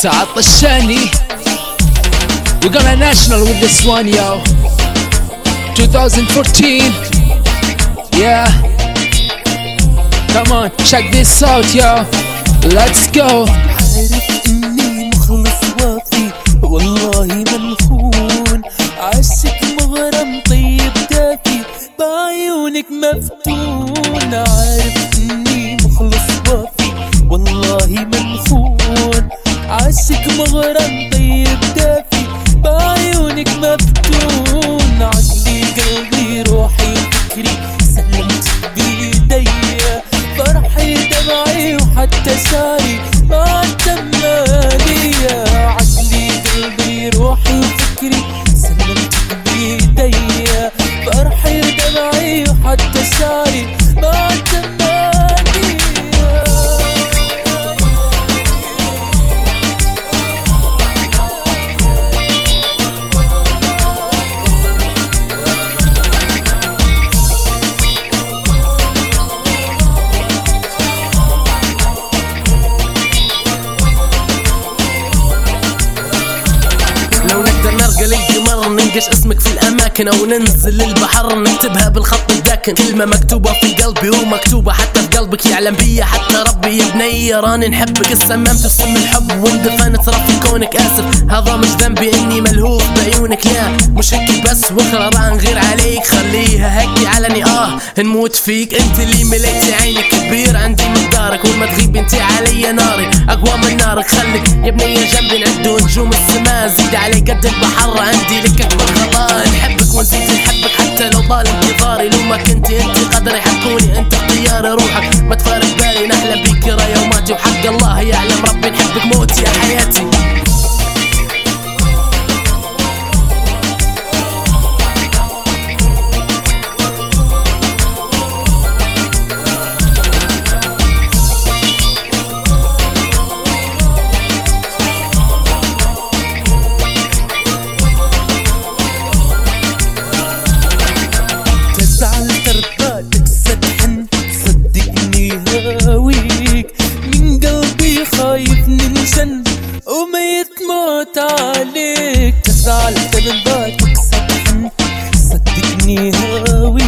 Saad Lashani. We're gonna national with this one, yo. 2014. Yeah. Come on, check this out, yo. Let's go. عارف اني مخلص وافي والله منخون عاشق مغرم طيب دافي بعيونك مفتون عارف اني مخلص وافي والله منخون عاشق مغرم طيب دافي بعيونك مفتون عقلي قلبي روحي فكري. سلمت بيديا فرحي دمعي وحتى شعري ما تمالية عقلي قلبي روحي وفكري سلمت بيديا فرحي دمعي وحتى شعري ننقش اسمك في الأماكن أو ننزل للبحر نكتبها بالخط الداكن. كلمة مكتوبة في قلبي ومكتوبة حتى في قلبك يعلم بيا حتى ربي يا بني. راني نحبك السممت بسم الحب واندفنت رفي كونك آسف. هذا مش ذنبي إني ملهوف بعيونك لا. مش هيك بس وأخرى راح نغير عليك. خليها هيك علني آه. نموت فيك. أنت اللي مليتي عينك كبير. عندي مقدارك وما تغيب أنت علي ناري. أقوى من نارك. خليك يا بني جنبي. نعدو نجوم السما زيد علي قد البحر. عندي لك أكبر غلا نحبك ونزيد نحبك حتى لو طال انتظاري. لو ما كنت أنت قدري حكوني أنت اختياري روحك. ما تفارق بالي. نحلم يا يوماتي وحق الله يعلم ربي نحبك موتي يا حياتي. أموت تزعل تبن تكسب صدقني هاوي